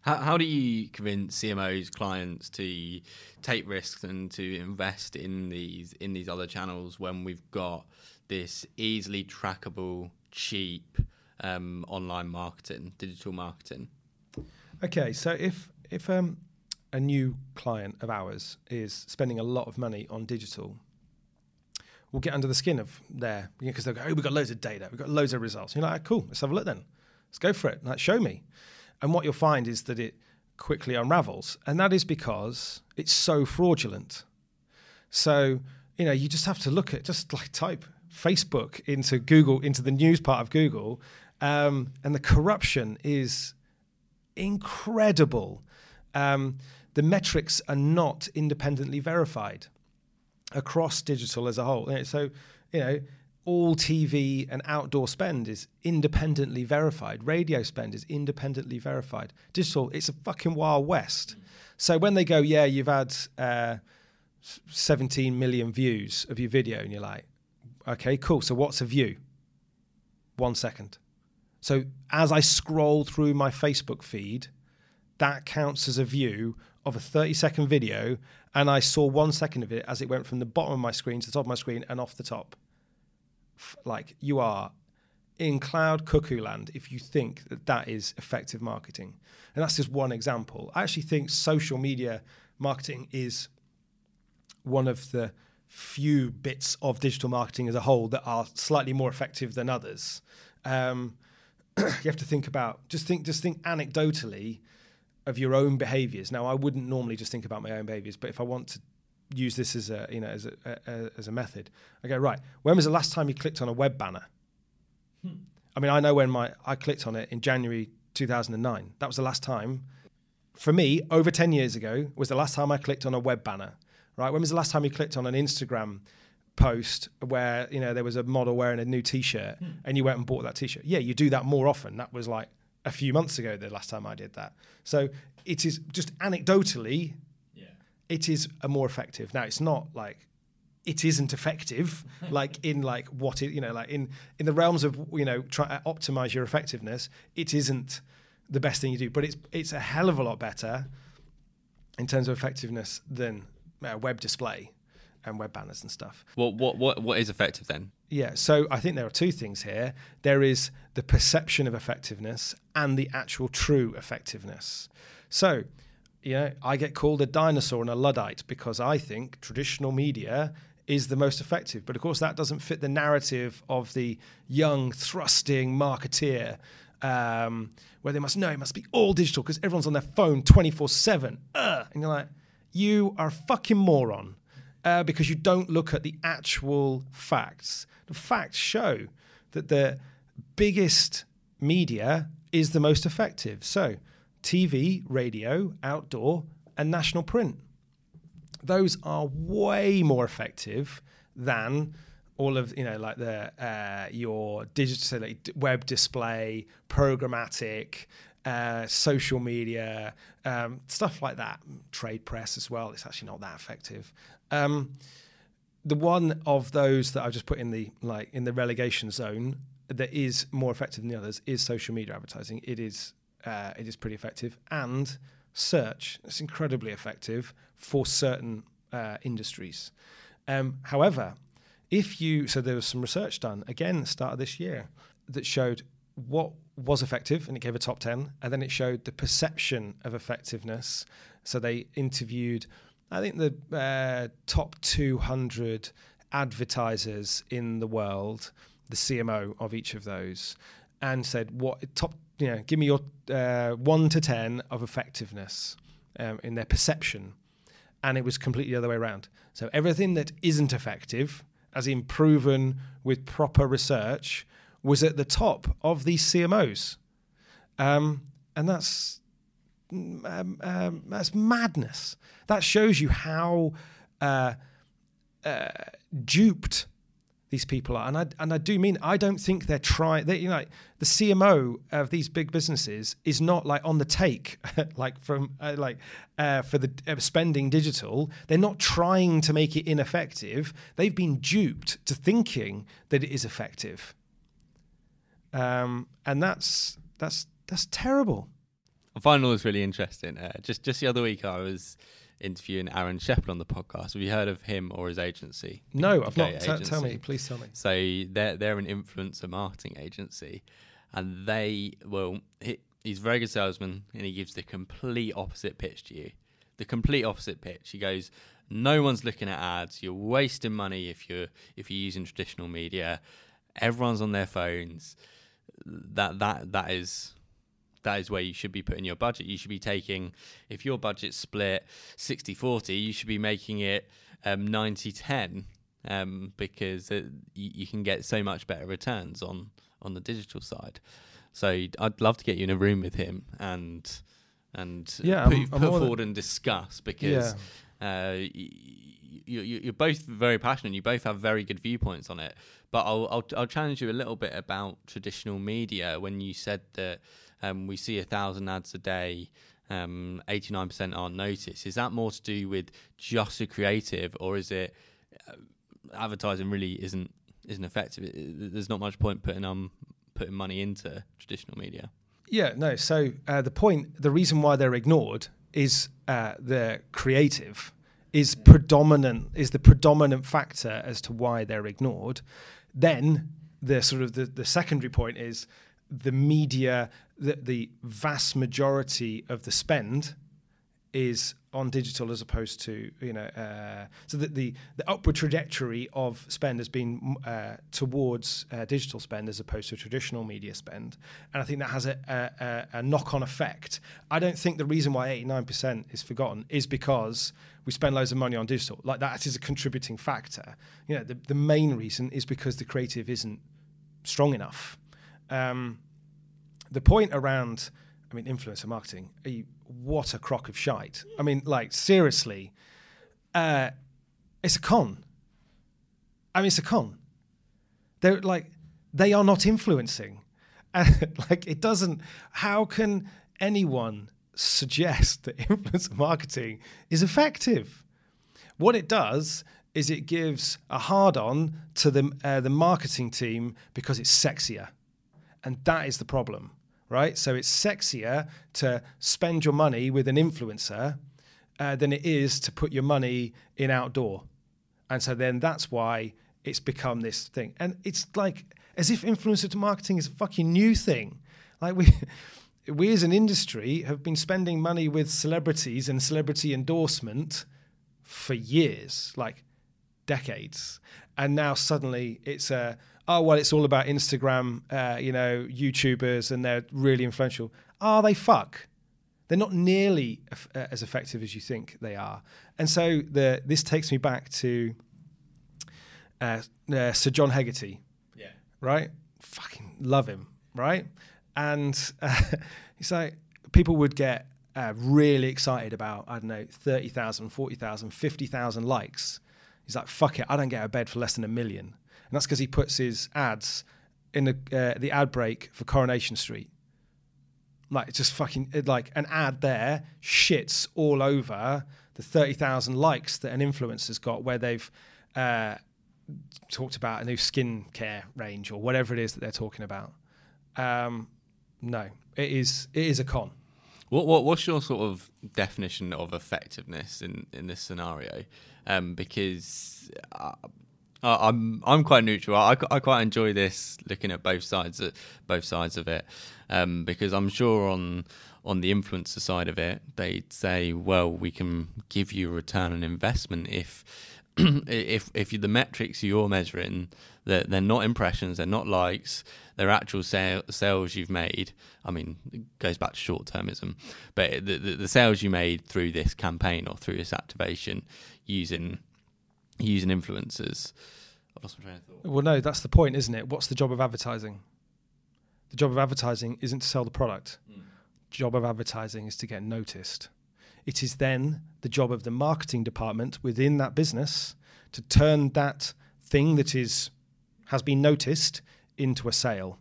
How, how do you convince CMOs clients to take risks and to invest in these in these other channels when we've got this easily trackable, cheap um, online marketing, digital marketing? Okay, so if if um, a new client of ours is spending a lot of money on digital, we'll get under the skin of there because they'll go, "Oh, we've got loads of data, we've got loads of results." And you're like, "Cool, let's have a look then. Let's go for it. Like, show me." And what you'll find is that it quickly unravels, and that is because it's so fraudulent. So you know, you just have to look at just like type Facebook into Google into the news part of Google, um, and the corruption is incredible. Um, the metrics are not independently verified across digital as a whole. So, you know, all TV and outdoor spend is independently verified. Radio spend is independently verified. Digital, it's a fucking wild west. So when they go, yeah, you've had uh, 17 million views of your video, and you're like, okay, cool. So what's a view? One second. So as I scroll through my Facebook feed, that counts as a view of a 30 second video. And I saw one second of it as it went from the bottom of my screen to the top of my screen and off the top. Like you are in cloud cuckoo land if you think that that is effective marketing. And that's just one example. I actually think social media marketing is one of the few bits of digital marketing as a whole that are slightly more effective than others. Um, you have to think about just think just think anecdotally of your own behaviors. Now, I wouldn't normally just think about my own behaviors, but if I want to use this as a you know as a, a as a method, I go right. When was the last time you clicked on a web banner? Hmm. I mean, I know when my I clicked on it in January 2009. That was the last time. For me, over 10 years ago, was the last time I clicked on a web banner. Right? When was the last time you clicked on an Instagram post where you know there was a model wearing a new T-shirt hmm. and you went and bought that T-shirt. Yeah, you do that more often. That was like a few months ago the last time I did that. So it is just anecdotally, yeah. it is a more effective. Now it's not like it isn't effective like in like what it you know like in in the realms of you know try to optimize your effectiveness it isn't the best thing you do but it's it's a hell of a lot better in terms of effectiveness than uh, web display and web banners and stuff. What what what what is effective then? Yeah, so I think there are two things here. There is the perception of effectiveness and the actual true effectiveness. So, you know, I get called a dinosaur and a luddite because I think traditional media is the most effective. But of course, that doesn't fit the narrative of the young, thrusting marketeer. Um, where they must know it must be all digital because everyone's on their phone 24 7. And you're like, you are a fucking moron uh, because you don't look at the actual facts. The facts show that the biggest media is the most effective. So, TV, radio, outdoor, and national print. Those are way more effective than all of you know like the uh, your digital web display, programmatic, uh, social media, um, stuff like that. Trade press as well. It's actually not that effective. Um, the one of those that I've just put in the like in the relegation zone that is more effective than the others is social media advertising. It is uh, it is pretty effective, and search is incredibly effective for certain uh, industries. Um, however, if you so there was some research done again at the start of this year that showed what was effective and it gave a top 10 and then it showed the perception of effectiveness so they interviewed I think the uh, top 200 advertisers in the world, the CMO of each of those, and said, "What top? You know, give me your uh, one to ten of effectiveness um, in their perception." And it was completely the other way around. So everything that isn't effective, as in proven with proper research, was at the top of these CMOs, um, and that's um, um, that's madness. That shows you how uh, uh, duped these people are, and I and I do mean I don't think they're trying. They, you know, like, the CMO of these big businesses is not like on the take, like from uh, like uh, for the uh, spending digital. They're not trying to make it ineffective. They've been duped to thinking that it is effective, um, and that's that's that's terrible. I find all this really interesting. Uh, just just the other week, I was interviewing Aaron Shepherd on the podcast. Have you heard of him or his agency? No, I've not. T- tell me, please tell me. So they're they're an influencer marketing agency, and they well, he, he's a very good salesman, and he gives the complete opposite pitch to you. The complete opposite pitch. He goes, "No one's looking at ads. You're wasting money if you're if you're using traditional media. Everyone's on their phones. That that that is." That is where you should be putting your budget. You should be taking, if your budget's split 60 40, you should be making it um, 90 10 um, because it, you, you, can get so much better returns on, on the digital side. So I'd love to get you in a room with him and and yeah, put, I'm, put I'm forward and discuss because yeah. uh, you, you're both very passionate. You both have very good viewpoints on it. But I'll, I'll, I'll challenge you a little bit about traditional media when you said that um, we see a thousand ads a day. Um, 89% aren't noticed. Is that more to do with just a creative, or is it uh, advertising really isn't isn't effective? It, there's not much point putting um putting money into traditional media. Yeah, no. So uh, the point, the reason why they're ignored is uh, the creative is predominant is the predominant factor as to why they're ignored. Then the sort of the, the secondary point is the media, the, the vast majority of the spend is on digital as opposed to you know uh, so that the the upward trajectory of spend has been uh, towards uh, digital spend as opposed to traditional media spend. And I think that has a, a, a knock on effect. I don't think the reason why 89% is forgotten is because we spend loads of money on digital. Like that is a contributing factor. You know the, the main reason is because the creative isn't strong enough um, the point around, I mean, influencer marketing, you, what a crock of shite. I mean, like, seriously, uh, it's a con. I mean, it's a con. They're like, they are not influencing. Like, it doesn't, how can anyone suggest that influencer marketing is effective? What it does is it gives a hard on to the, uh, the marketing team because it's sexier. And that is the problem, right? So it's sexier to spend your money with an influencer uh, than it is to put your money in outdoor. And so then that's why it's become this thing. And it's like as if influencer marketing is a fucking new thing. Like we we as an industry have been spending money with celebrities and celebrity endorsement for years, like decades. And now suddenly it's a oh well, it's all about Instagram, uh, you know, YouTubers, and they're really influential. Are they fuck? They're not nearly uh, as effective as you think they are. And so the this takes me back to uh, uh, Sir John Hegarty. Yeah. Right. Fucking love him. Right. And uh, he's like, people would get uh, really excited about, I don't know, 30,000, 40,000, 50,000 likes. He's like, fuck it, I don't get of bed for less than a million and that's because he puts his ads in the uh, the ad break for Coronation Street. Like it's just fucking like an ad there shits all over the thirty thousand likes that an influencer's got, where they've uh, talked about a new skincare range or whatever it is that they're talking about. Um, no, it is it is a con. What, what what's your sort of definition of effectiveness in in this scenario? Um, because uh, uh, I'm I'm quite neutral. I, I quite enjoy this looking at both sides of, both sides of it um, because I'm sure on on the influencer side of it they'd say, well, we can give you a return on investment if if if the metrics you're measuring that they're, not impressions, they're not likes, they're actual sale, sales you've made. I mean, it goes back to short termism, but the, the, the sales you made through this campaign or through this activation using using influencers. I've lost my train of thought. Well, no, that's the point, isn't it? What's the job of advertising? The job of advertising isn't to sell the product. Mm. job of advertising is to get noticed. It is then the job of the marketing department within that business to turn that thing that is has been noticed into a sale.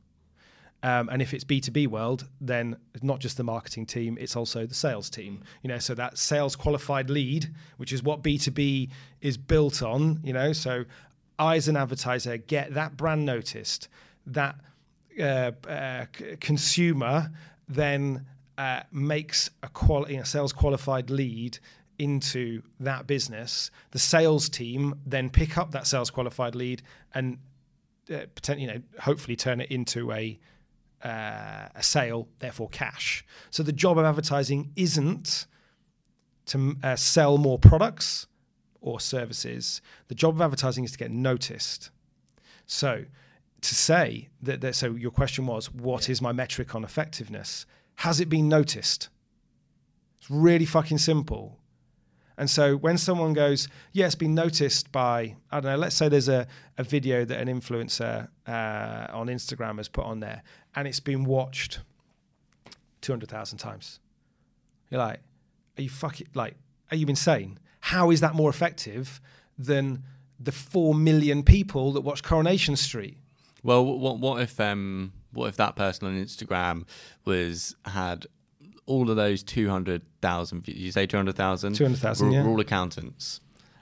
Um, and if it's B2B world, then it's not just the marketing team, it's also the sales team. You know, so that sales qualified lead, which is what B2B is built on, you know, so I as an advertiser get that brand noticed, that uh, uh, c- consumer then uh, makes a quali- a sales qualified lead into that business. The sales team then pick up that sales qualified lead and uh, potentially, you know, hopefully turn it into a uh, a sale, therefore cash. So the job of advertising isn't to uh, sell more products or services. The job of advertising is to get noticed. So to say that, that so your question was, what is my metric on effectiveness? Has it been noticed? It's really fucking simple. And so when someone goes, yeah, it's been noticed by, I don't know, let's say there's a, a video that an influencer uh, on Instagram has put on there and it's been watched 200,000 times. You're like, are you fucking, like, are you insane? How is that more effective than the 4 million people that watch Coronation Street? Well, what what if um what if that person on Instagram was had all of those two hundred thousand? You say two hundred thousand? 200,000, We're, yeah. we're all accountants,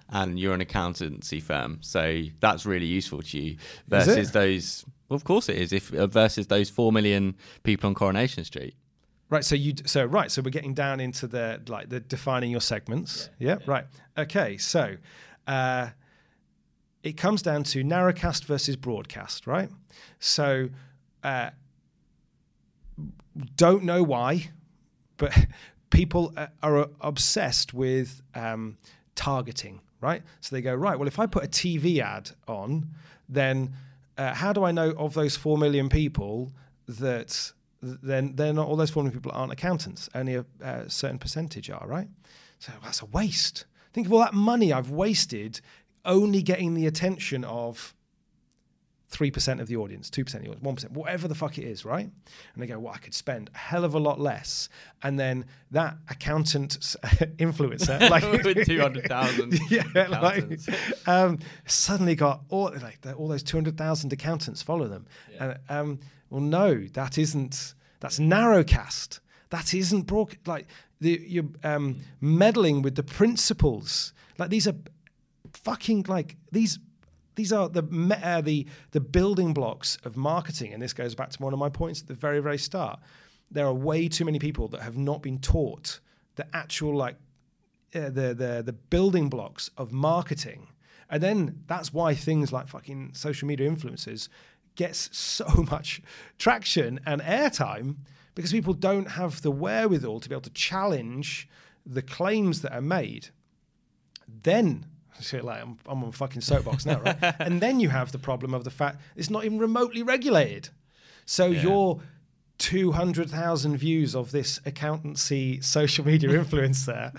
and you're an accountancy firm, so that's really useful to you. Is Versus it? those, well, of course it is. If uh, versus those four million people on Coronation Street. Right. So you so right. So we're getting down into the like the defining your segments. Yeah. Right. Okay. So uh, it comes down to narrowcast versus broadcast. Right. So uh, don't know why, but people uh, are obsessed with um, targeting. Right. So they go right. Well, if I put a TV ad on, then uh, how do I know of those four million people that then they're not all those four million people aren't accountants? Only a, a certain percentage are, right? So that's a waste. Think of all that money I've wasted only getting the attention of three percent of the audience, two percent of the audience, one percent, whatever the fuck it is, right? And they go, "Well, I could spend a hell of a lot less," and then that accountant influencer, like 200,000 yeah, like, um, suddenly got all like all those two hundred thousand accountants follow them, and um, well, no, that isn't. That's narrowcast. That isn't broad. Like the, you're um, meddling with the principles. Like these are fucking like these these are the uh, the the building blocks of marketing and this goes back to one of my points at the very very start. There are way too many people that have not been taught the actual like uh, the the the building blocks of marketing. And then that's why things like fucking social media influencers gets so much traction and airtime because people don't have the wherewithal to be able to challenge the claims that are made. Then shit, like I'm, I'm on a fucking soapbox now, right? and then you have the problem of the fact it's not even remotely regulated. So Yeah. your 200,000 views of this accountancy social media influencer,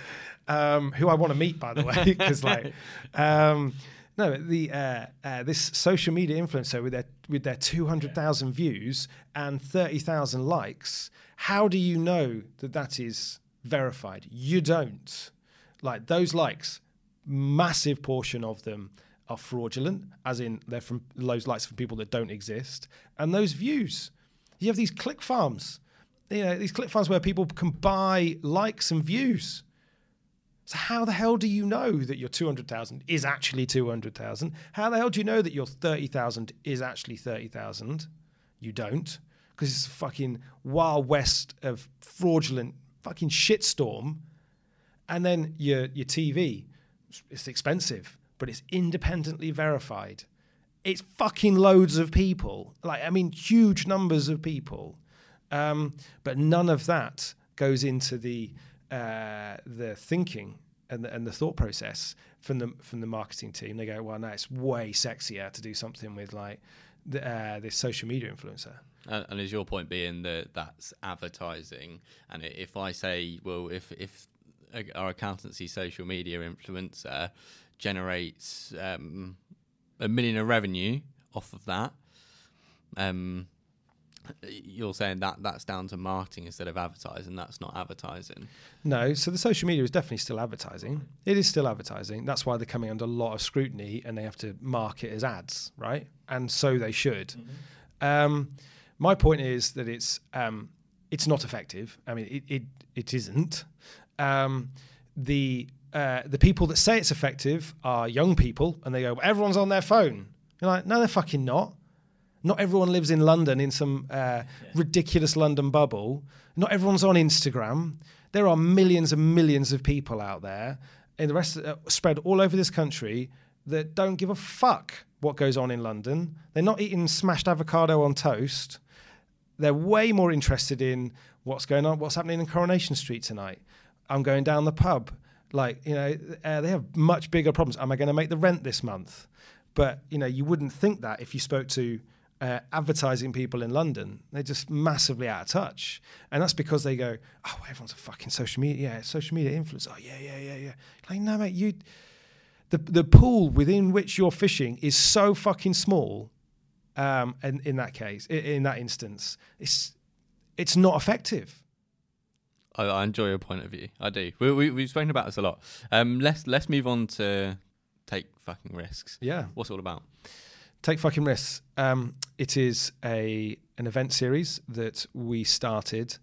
um, who I want to meet, by the way, because like, um, no, the uh, uh, this social media influencer with their with their 200,000 views and 30,000 likes, how do you know that that is verified? You don't. Like those likes, massive portion of them are fraudulent, as in they're from those likes from people that don't exist, and those views. You have these click farms, you know, these click farms where people can buy likes and views. So how the hell do you know that your 200,000 is actually 200,000? How the hell do you know that your 30,000 is actually 30,000? You don't, because it's a fucking wild west of fraudulent fucking shitstorm. And then your your TV, it's expensive, but it's independently verified. It's fucking loads of people, like I mean, huge numbers of people, um, but none of that goes into the uh, the thinking and the, and the thought process from the from the marketing team. They go, well, no, it's way sexier to do something with like the, uh, this social media influencer. And, and is your point being that that's advertising? And if I say, well, if if our accountancy social media influencer generates um, a million of revenue off of that, um, you're saying that that's down to marketing instead of advertising. That's not advertising. No, so the social media is definitely still advertising. It is still advertising. That's why they're coming under a lot of scrutiny and they have to market as ads, right? And so they should. Mm-hmm. Um, my point is that it's um, it's not effective. I mean, it it, it isn't. Um, the uh, the people that say it's effective are young people, and they go, "Everyone's on their phone." You're like, "No, they're fucking not." Not everyone lives in London in some uh, yeah. ridiculous London bubble. Not everyone's on Instagram. There are millions and millions of people out there, in the rest uh, spread all over this country that don't give a fuck what goes on in London. They're not eating smashed avocado on toast. They're way more interested in what's going on, what's happening in Coronation Street tonight. I'm going down the pub. Like, you know, uh, they have much bigger problems. Am I going to make the rent this month? But, you know, you wouldn't think that if you spoke to uh, advertising people in London. They're just massively out of touch, and that's because they go, "Oh, everyone's a fucking social media, yeah, social media influencer. Oh, yeah, yeah, yeah, yeah." Like, no, mate, you, the the pool within which you're fishing is so fucking small, um, and in that case, in, in that instance, it's it's not effective. I, I, enjoy your point of view. I do. We, we, we've spoken about this a lot. Um, let's let's move on to take fucking risks. Yeah, what's it all about? Take fucking risks. Um, it is a an event series that we started,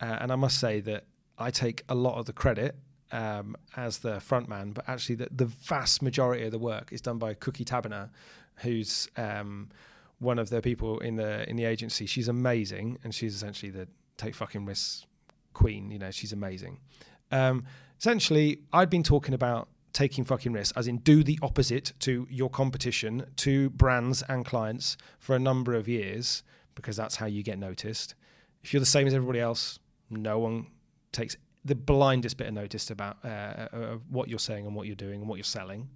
uh, and I must say that I take a lot of the credit um, as the frontman, but actually the, the, vast majority of the work is done by Cookie Taberner, who's um, one of the people in the in the agency. She's amazing, and she's essentially the take fucking risks queen. You know, she's amazing. Um, essentially, I'd been talking about taking fucking risks, as in do the opposite to your competition, to brands and clients for a number of years, because that's how you get noticed. If you're the same as everybody else, no one takes the blindest bit of notice about uh, uh, what you're saying and what you're doing and what you're selling.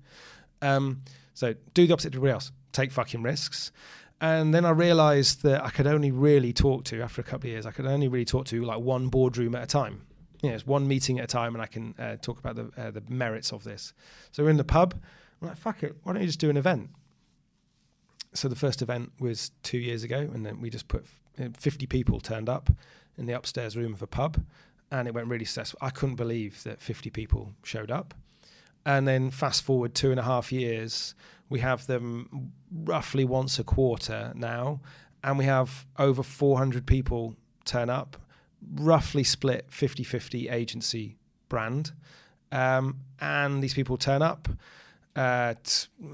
Um, so do the opposite to everybody else. Take fucking risks. And then I realized that I could only really talk to, after a couple of years, I could only really talk to like one boardroom at a time you know, it's one meeting at a time, and I can uh, talk about the uh, the merits of this. So we're in the pub. I'm like, fuck it, why don't you just do an event? So the first event was two years ago, and then we just put 50 people turned up in the upstairs room of a pub, and it went really successful. I couldn't believe that 50 people showed up. And then fast forward two and a half years, we have them roughly once a quarter now, and we have over 400 people turn up roughly split 50 50 agency brand. Um, and these people turn up, uh,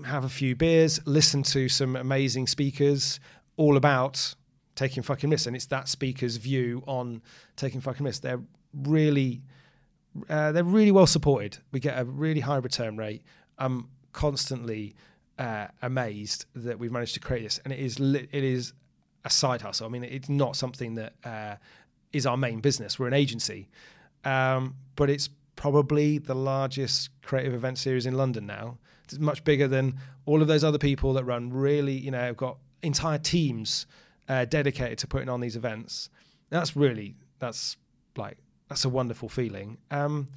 have a few beers, listen to some amazing speakers all about taking fucking risks. And it's that speaker's view on taking fucking risks. They're really. Uh, they're really well supported. We get a really high return rate. I'm constantly uh, amazed that we've managed to create this, and it is li- it is a side hustle. I mean, it's not something that uh, is our main business. We're an agency, um, but it's probably the largest creative event series in London now. It's much bigger than all of those other people that run really, you know, have got entire teams uh, dedicated to putting on these events. That's really that's like that's a wonderful feeling. Um,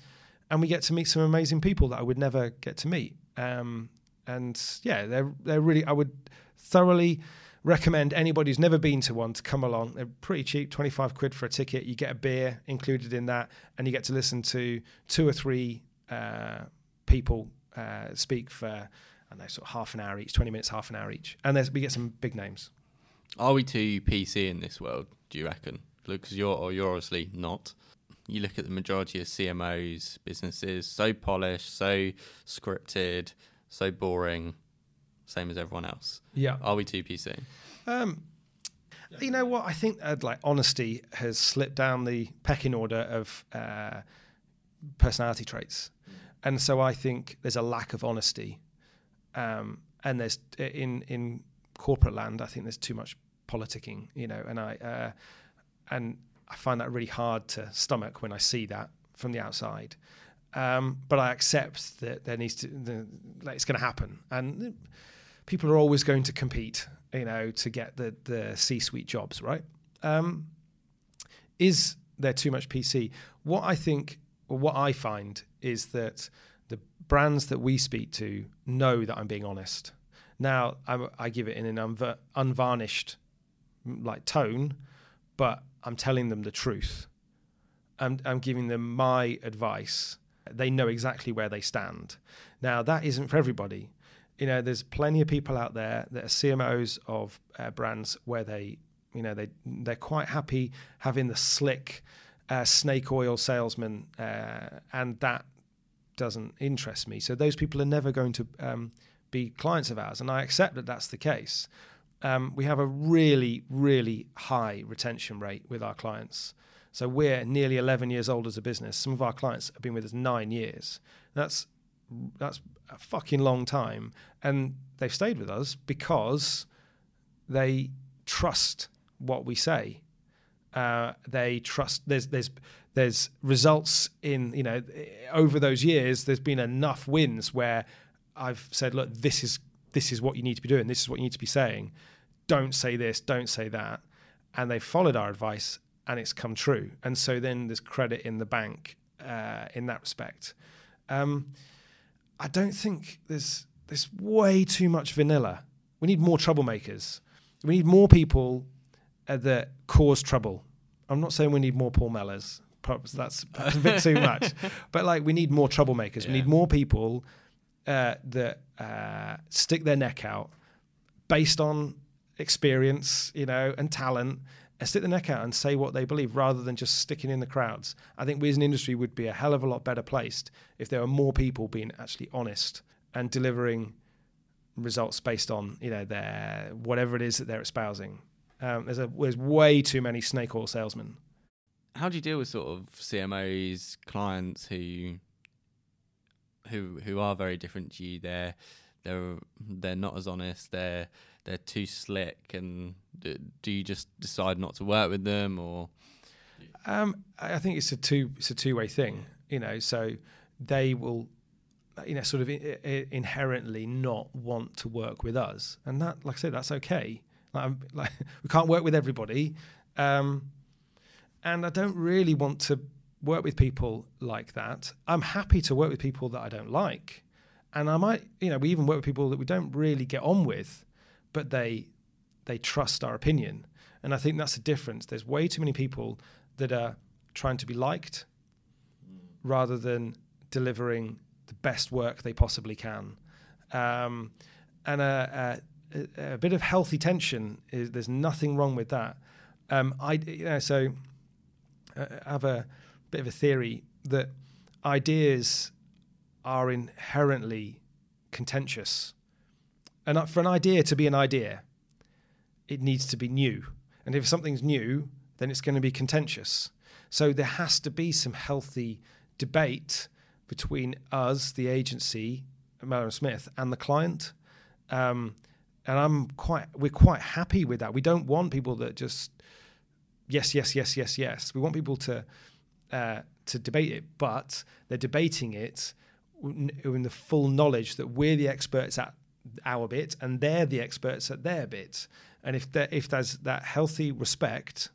and we get to meet some amazing people that I would never get to meet. Um, and yeah, they're they're really I would thoroughly recommend anybody who's never been to one to come along. They're pretty cheap, 25 quid for a ticket. You get a beer included in that, and you get to listen to two or three uh, people uh, speak for, I don't know, sort of half an hour each, 20 minutes, half an hour each. And we get some big names. Are we too PC in this world, do you reckon? Because you're, or you're obviously not. You look at the majority of CMOs, businesses, so polished, so scripted, so boring same as everyone else. Yeah. Are we too PC? Um, you know what? I think uh, like honesty has slipped down the pecking order of uh, personality traits, and so I think there's a lack of honesty, um, and there's in in corporate land. I think there's too much politicking. You know, and I uh, and I find that really hard to stomach when I see that from the outside. Um, but I accept that there needs to, the, like it's going to happen, and people are always going to compete, you know, to get the the C-suite jobs, right? Um, is there too much PC? What I think, or what I find, is that the brands that we speak to know that I'm being honest. Now I, I give it in an unvar- unvarnished like tone, but I'm telling them the truth. I'm, I'm giving them my advice. They know exactly where they stand. Now, that isn't for everybody. You know, there's plenty of people out there that are CMOs of uh, brands where they, you know, they they're quite happy having the slick uh, snake oil salesman, uh, and that doesn't interest me. So those people are never going to um, be clients of ours, and I accept that that's the case. Um, we have a really, really high retention rate with our clients. So we're nearly 11 years old as a business. Some of our clients have been with us nine years. That's that's a fucking long time, and they've stayed with us because they trust what we say. Uh, they trust. There's there's there's results in you know over those years. There's been enough wins where I've said, look, this is this is what you need to be doing. This is what you need to be saying. Don't say this. Don't say that. And they followed our advice, and it's come true. And so then there's credit in the bank uh, in that respect. Um, I don't think there's there's way too much vanilla. We need more troublemakers. We need more people uh, that cause trouble. I'm not saying we need more Paul Mellors. That's, that's a bit too much. But like we need more troublemakers. Yeah. We need more people uh, that uh, stick their neck out based on experience, you know, and talent, and stick their neck out and say what they believe rather than just sticking in the crowds. I think we as an industry would be a hell of a lot better placed if there were more people being actually honest and delivering results based on, you know, their whatever it is that they're espousing. Um, there's a there's way too many snake oil salesmen. How do you deal with sort of CMOs, clients who who who are very different to you. They're they're they're not as honest. They're they're too slick. And do you just decide not to work with them, or? Um, I think it's a two it's a two way thing. You know, so they will, you know, sort of inherently not want to work with us, and that, like I said, that's okay. Like, like we can't work with everybody, um, and I don't really want to work with people like that. I'm happy to work with people that I don't like. And I might, you know, we even work with people that we don't really get on with, but they they trust our opinion. And I think that's the difference. There's way too many people that are trying to be liked rather than delivering the best work they possibly can. Um, and a, a, a, bit of healthy tension is there's nothing wrong with that. Um, I you know, so uh, I have a bit of a theory that ideas are inherently contentious. And for an idea to be an idea, it needs to be new. And if something's new, then it's going to be contentious. So there has to be some healthy debate between us, the agency, and Smith, and the client. Um, and I'm quite, we're quite happy with that. We don't want people that just yes, yes, yes, yes, yes. We want people to uh, to debate it, but they're debating it in the full knowledge that we're the experts at our bit and they're the experts at their bit. And if there, if there's that healthy respect,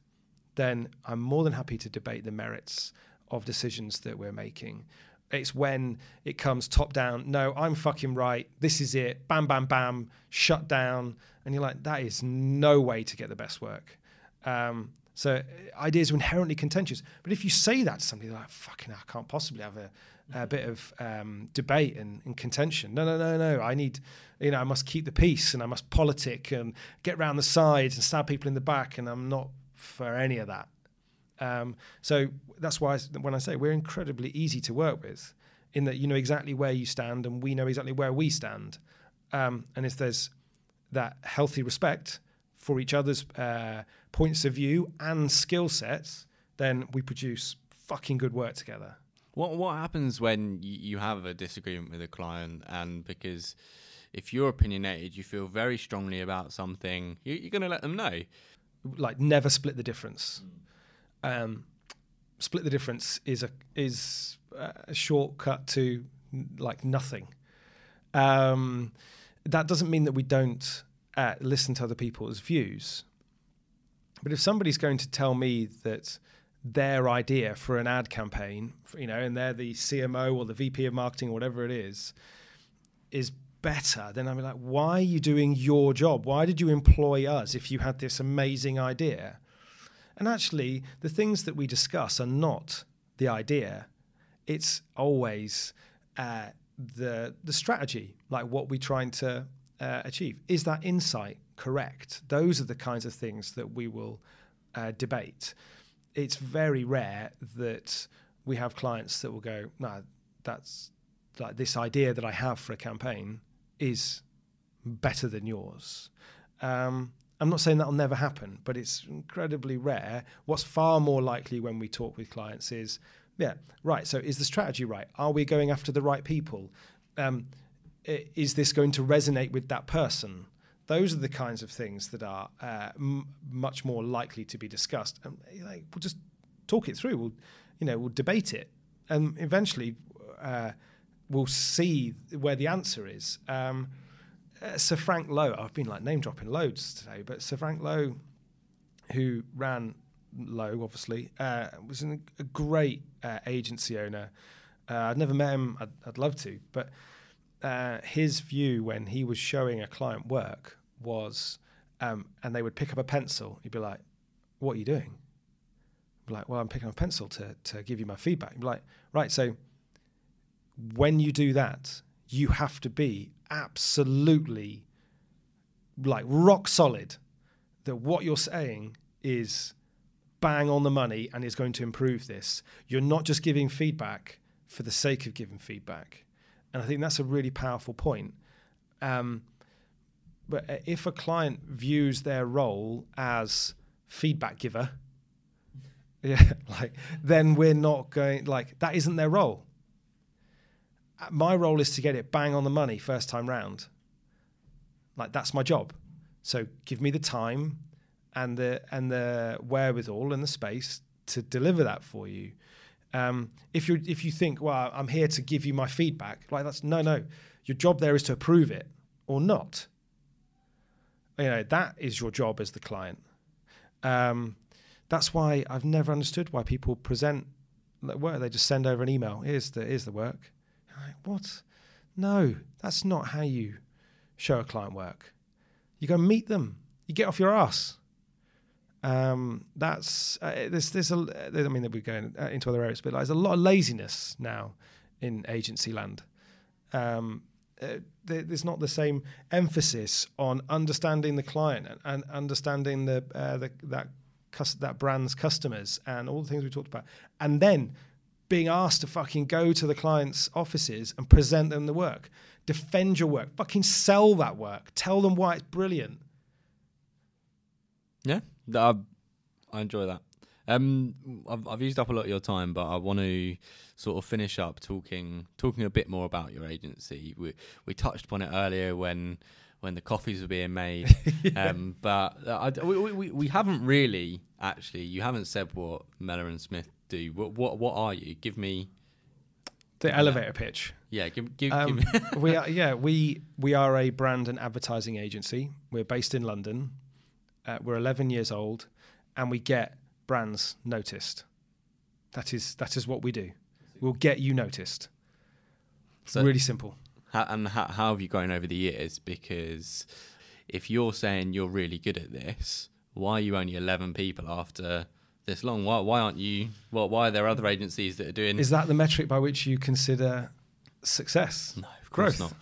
then I'm more than happy to debate the merits of decisions that we're making. It's when it comes top down. No, I'm fucking right. This is it. Bam, bam, bam. Shut down. And you're like, that is no way to get the best work. Um, so uh, ideas are inherently contentious. But if you say that to somebody, they're like, fucking, I can't possibly have a, a bit of um, debate and, and, contention. No, no, no, no. I need, you know, I must keep the peace and I must politic and get round the sides and stab people in the back. And I'm not for any of that. Um, so that's why when I say we're incredibly easy to work with, in that you know exactly where you stand and we know exactly where we stand. Um, and if there's that healthy respect for each other's uh, points of view and skill sets, then we produce fucking good work together. What what happens when you have a disagreement with a client and because if you're opinionated, you feel very strongly about something, you, are going to let them know. Like never split the difference. Um, split the difference is a is a shortcut to like nothing. Um, that doesn't mean that we don't uh, listen to other people's views. But if somebody's going to tell me that their idea for an ad campaign, you know, and they're the CMO or the VP of marketing or whatever it is, is better, then I'm like, why are you doing your job? Why did you employ us if you had this amazing idea? And actually, the things that we discuss are not the idea; it's always uh, the the strategy, like what we're trying to uh, achieve. Is that insight correct? Those are the kinds of things that we will uh, debate. It's very rare that we have clients that will go, "No, that's like this idea that I have for a campaign is better than yours." Um, I'm not saying that'll never happen, but it's incredibly rare. What's far more likely when we talk with clients is, yeah, right. So is the strategy right? Are we going after the right people? Um, is this going to resonate with that person? Those are the kinds of things that are uh, m- much more likely to be discussed. And like, we'll just talk it through. We'll, you know, we'll debate it, and eventually uh, we'll see where the answer is. Um, uh, Sir Frank Lowe, I've been like name dropping loads today, but Sir Frank Lowe, who ran Lowe, obviously, uh, was an, a great uh, agency owner. Uh, I'd never met him. I'd, I'd love to, but uh, his view when he was showing a client work was, um, and they would pick up a pencil. You'd be like, "What are you doing?" I'd be like, "Well, I'm picking up a pencil to to give you my feedback." He'd be like, "Right, so when you do that, you have to be absolutely like rock solid that what you're saying is bang on the money and is going to improve this. You're not just giving feedback for the sake of giving feedback. And I think that's a really powerful point. Um, but uh, if a client views their role as feedback giver, yeah, like then we're not going like that isn't their role my role is to get it bang on the money first time round. Like that's my job. So give me the time and the and the wherewithal and the space to deliver that for you. Um, if you if you think, well, I'm here to give you my feedback, like that's no, no. Your job there is to approve it or not. You know that is your job as the client. Um, that's why I've never understood why people present work. They just send over an email. Here's the here's the work like, what? No, that's not how you show a client work. You go meet them. You get off your ass. Um, that's uh, there's there's a I mean that we're going uh, into other areas, but like, there's a lot of laziness now in agency land. Um, uh, there's not the same emphasis on understanding the client and, and understanding the, uh, the that that brand's customers and all the things we talked about, and then being asked to fucking go to the client's offices and present them the work. Defend your work. Fucking sell that work. Tell them why it's brilliant. Yeah, I enjoy that. Um, I've, I've, used up a lot of your time, but I want to sort of finish up talking talking a bit more about your agency. We we touched upon it earlier when when the coffees were being made, yeah. um, but I, we, we, we haven't really actually. You haven't said what Mellor and Smith do? What what what are you? Give me the elevator pitch. Yeah, give give, um, give we are yeah we we are a brand and advertising agency. We're based in London. Uh, we're 11 years old, and we get brands noticed. That is that is what we do. We'll get you noticed. So really simple. How, and how, how have you grown over the years? Because if you're saying you're really good at this, why are you only 11 people after this long? Why, why aren't you? Well, why are there other agencies that are doing? Is that the metric by which you consider success? No, of course Growth.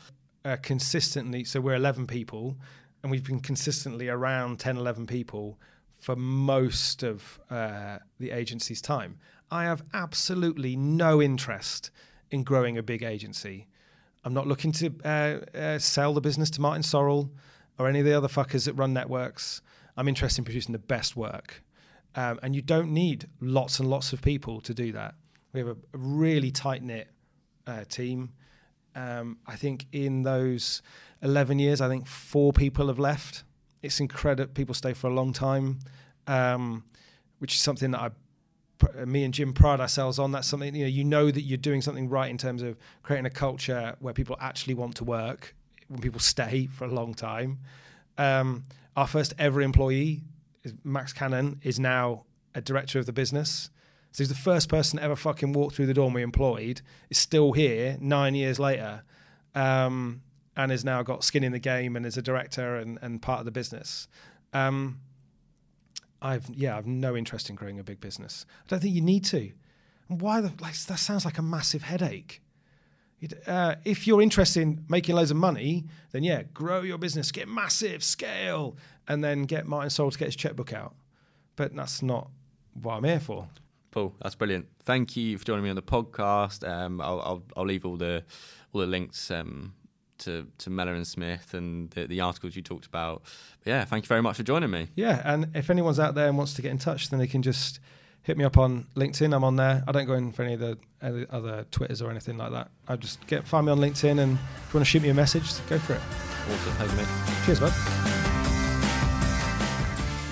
not. Uh, consistently, so we're 11 people, and we've been consistently around 10, 11 people for most of uh, the agency's time. I have absolutely no interest in growing a big agency. I'm not looking to uh, uh, sell the business to Martin Sorrell or any of the other fuckers that run networks. I'm interested in producing the best work. Um, and you don't need lots and lots of people to do that. We have a, really tight knit uh, team. Um, I think in those 11 years, I think four people have left. It's incredible. People stay for a long time, um, which is something that I, me and Jim pride ourselves on. That's something you know. You know that you're doing something right in terms of creating a culture where people actually want to work. When people stay for a long time. Um, our first ever employee Max Cannon is now a director of the business. So he's the first person ever fucking walk through the door we employed. Is still here nine years later, um, and has now got skin in the game and is a director and, and part of the business. Um, I've yeah, I've no interest in growing a big business. I don't think you need to. Why the like that sounds like a massive headache. Uh, if you're interested in making loads of money, then yeah, grow your business, get massive scale, and then get Martin Sorrell to get his checkbook out. But that's not what I'm here for. Paul, that's brilliant. Thank you for joining me on the podcast. Um, I'll, I'll, I'll leave all the all the links um, to to Mellor and Smith and the, the articles you talked about. But yeah, thank you very much for joining me. Yeah, and if anyone's out there and wants to get in touch, then they can just hit me up on LinkedIn. I'm on there. I don't go in for any of the any other Twitters or anything like that. I just get find me on LinkedIn, and if you want to shoot me a message, go for it. Awesome. Thank you, mate. Cheers, bud.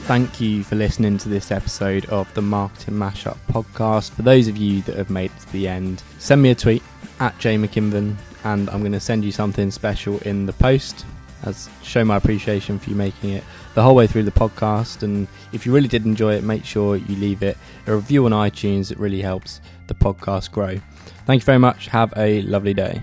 Thank you for listening to this episode of the Marketing Mashup podcast. For those of you that have made it to the end, send me a tweet at Jay McKinven, and I'm going to send you something special in the post as show my appreciation for you making it the whole way through the podcast. And if you really did enjoy it, make sure you leave it a review on iTunes. It really helps the podcast grow. Thank you very much. Have a lovely day.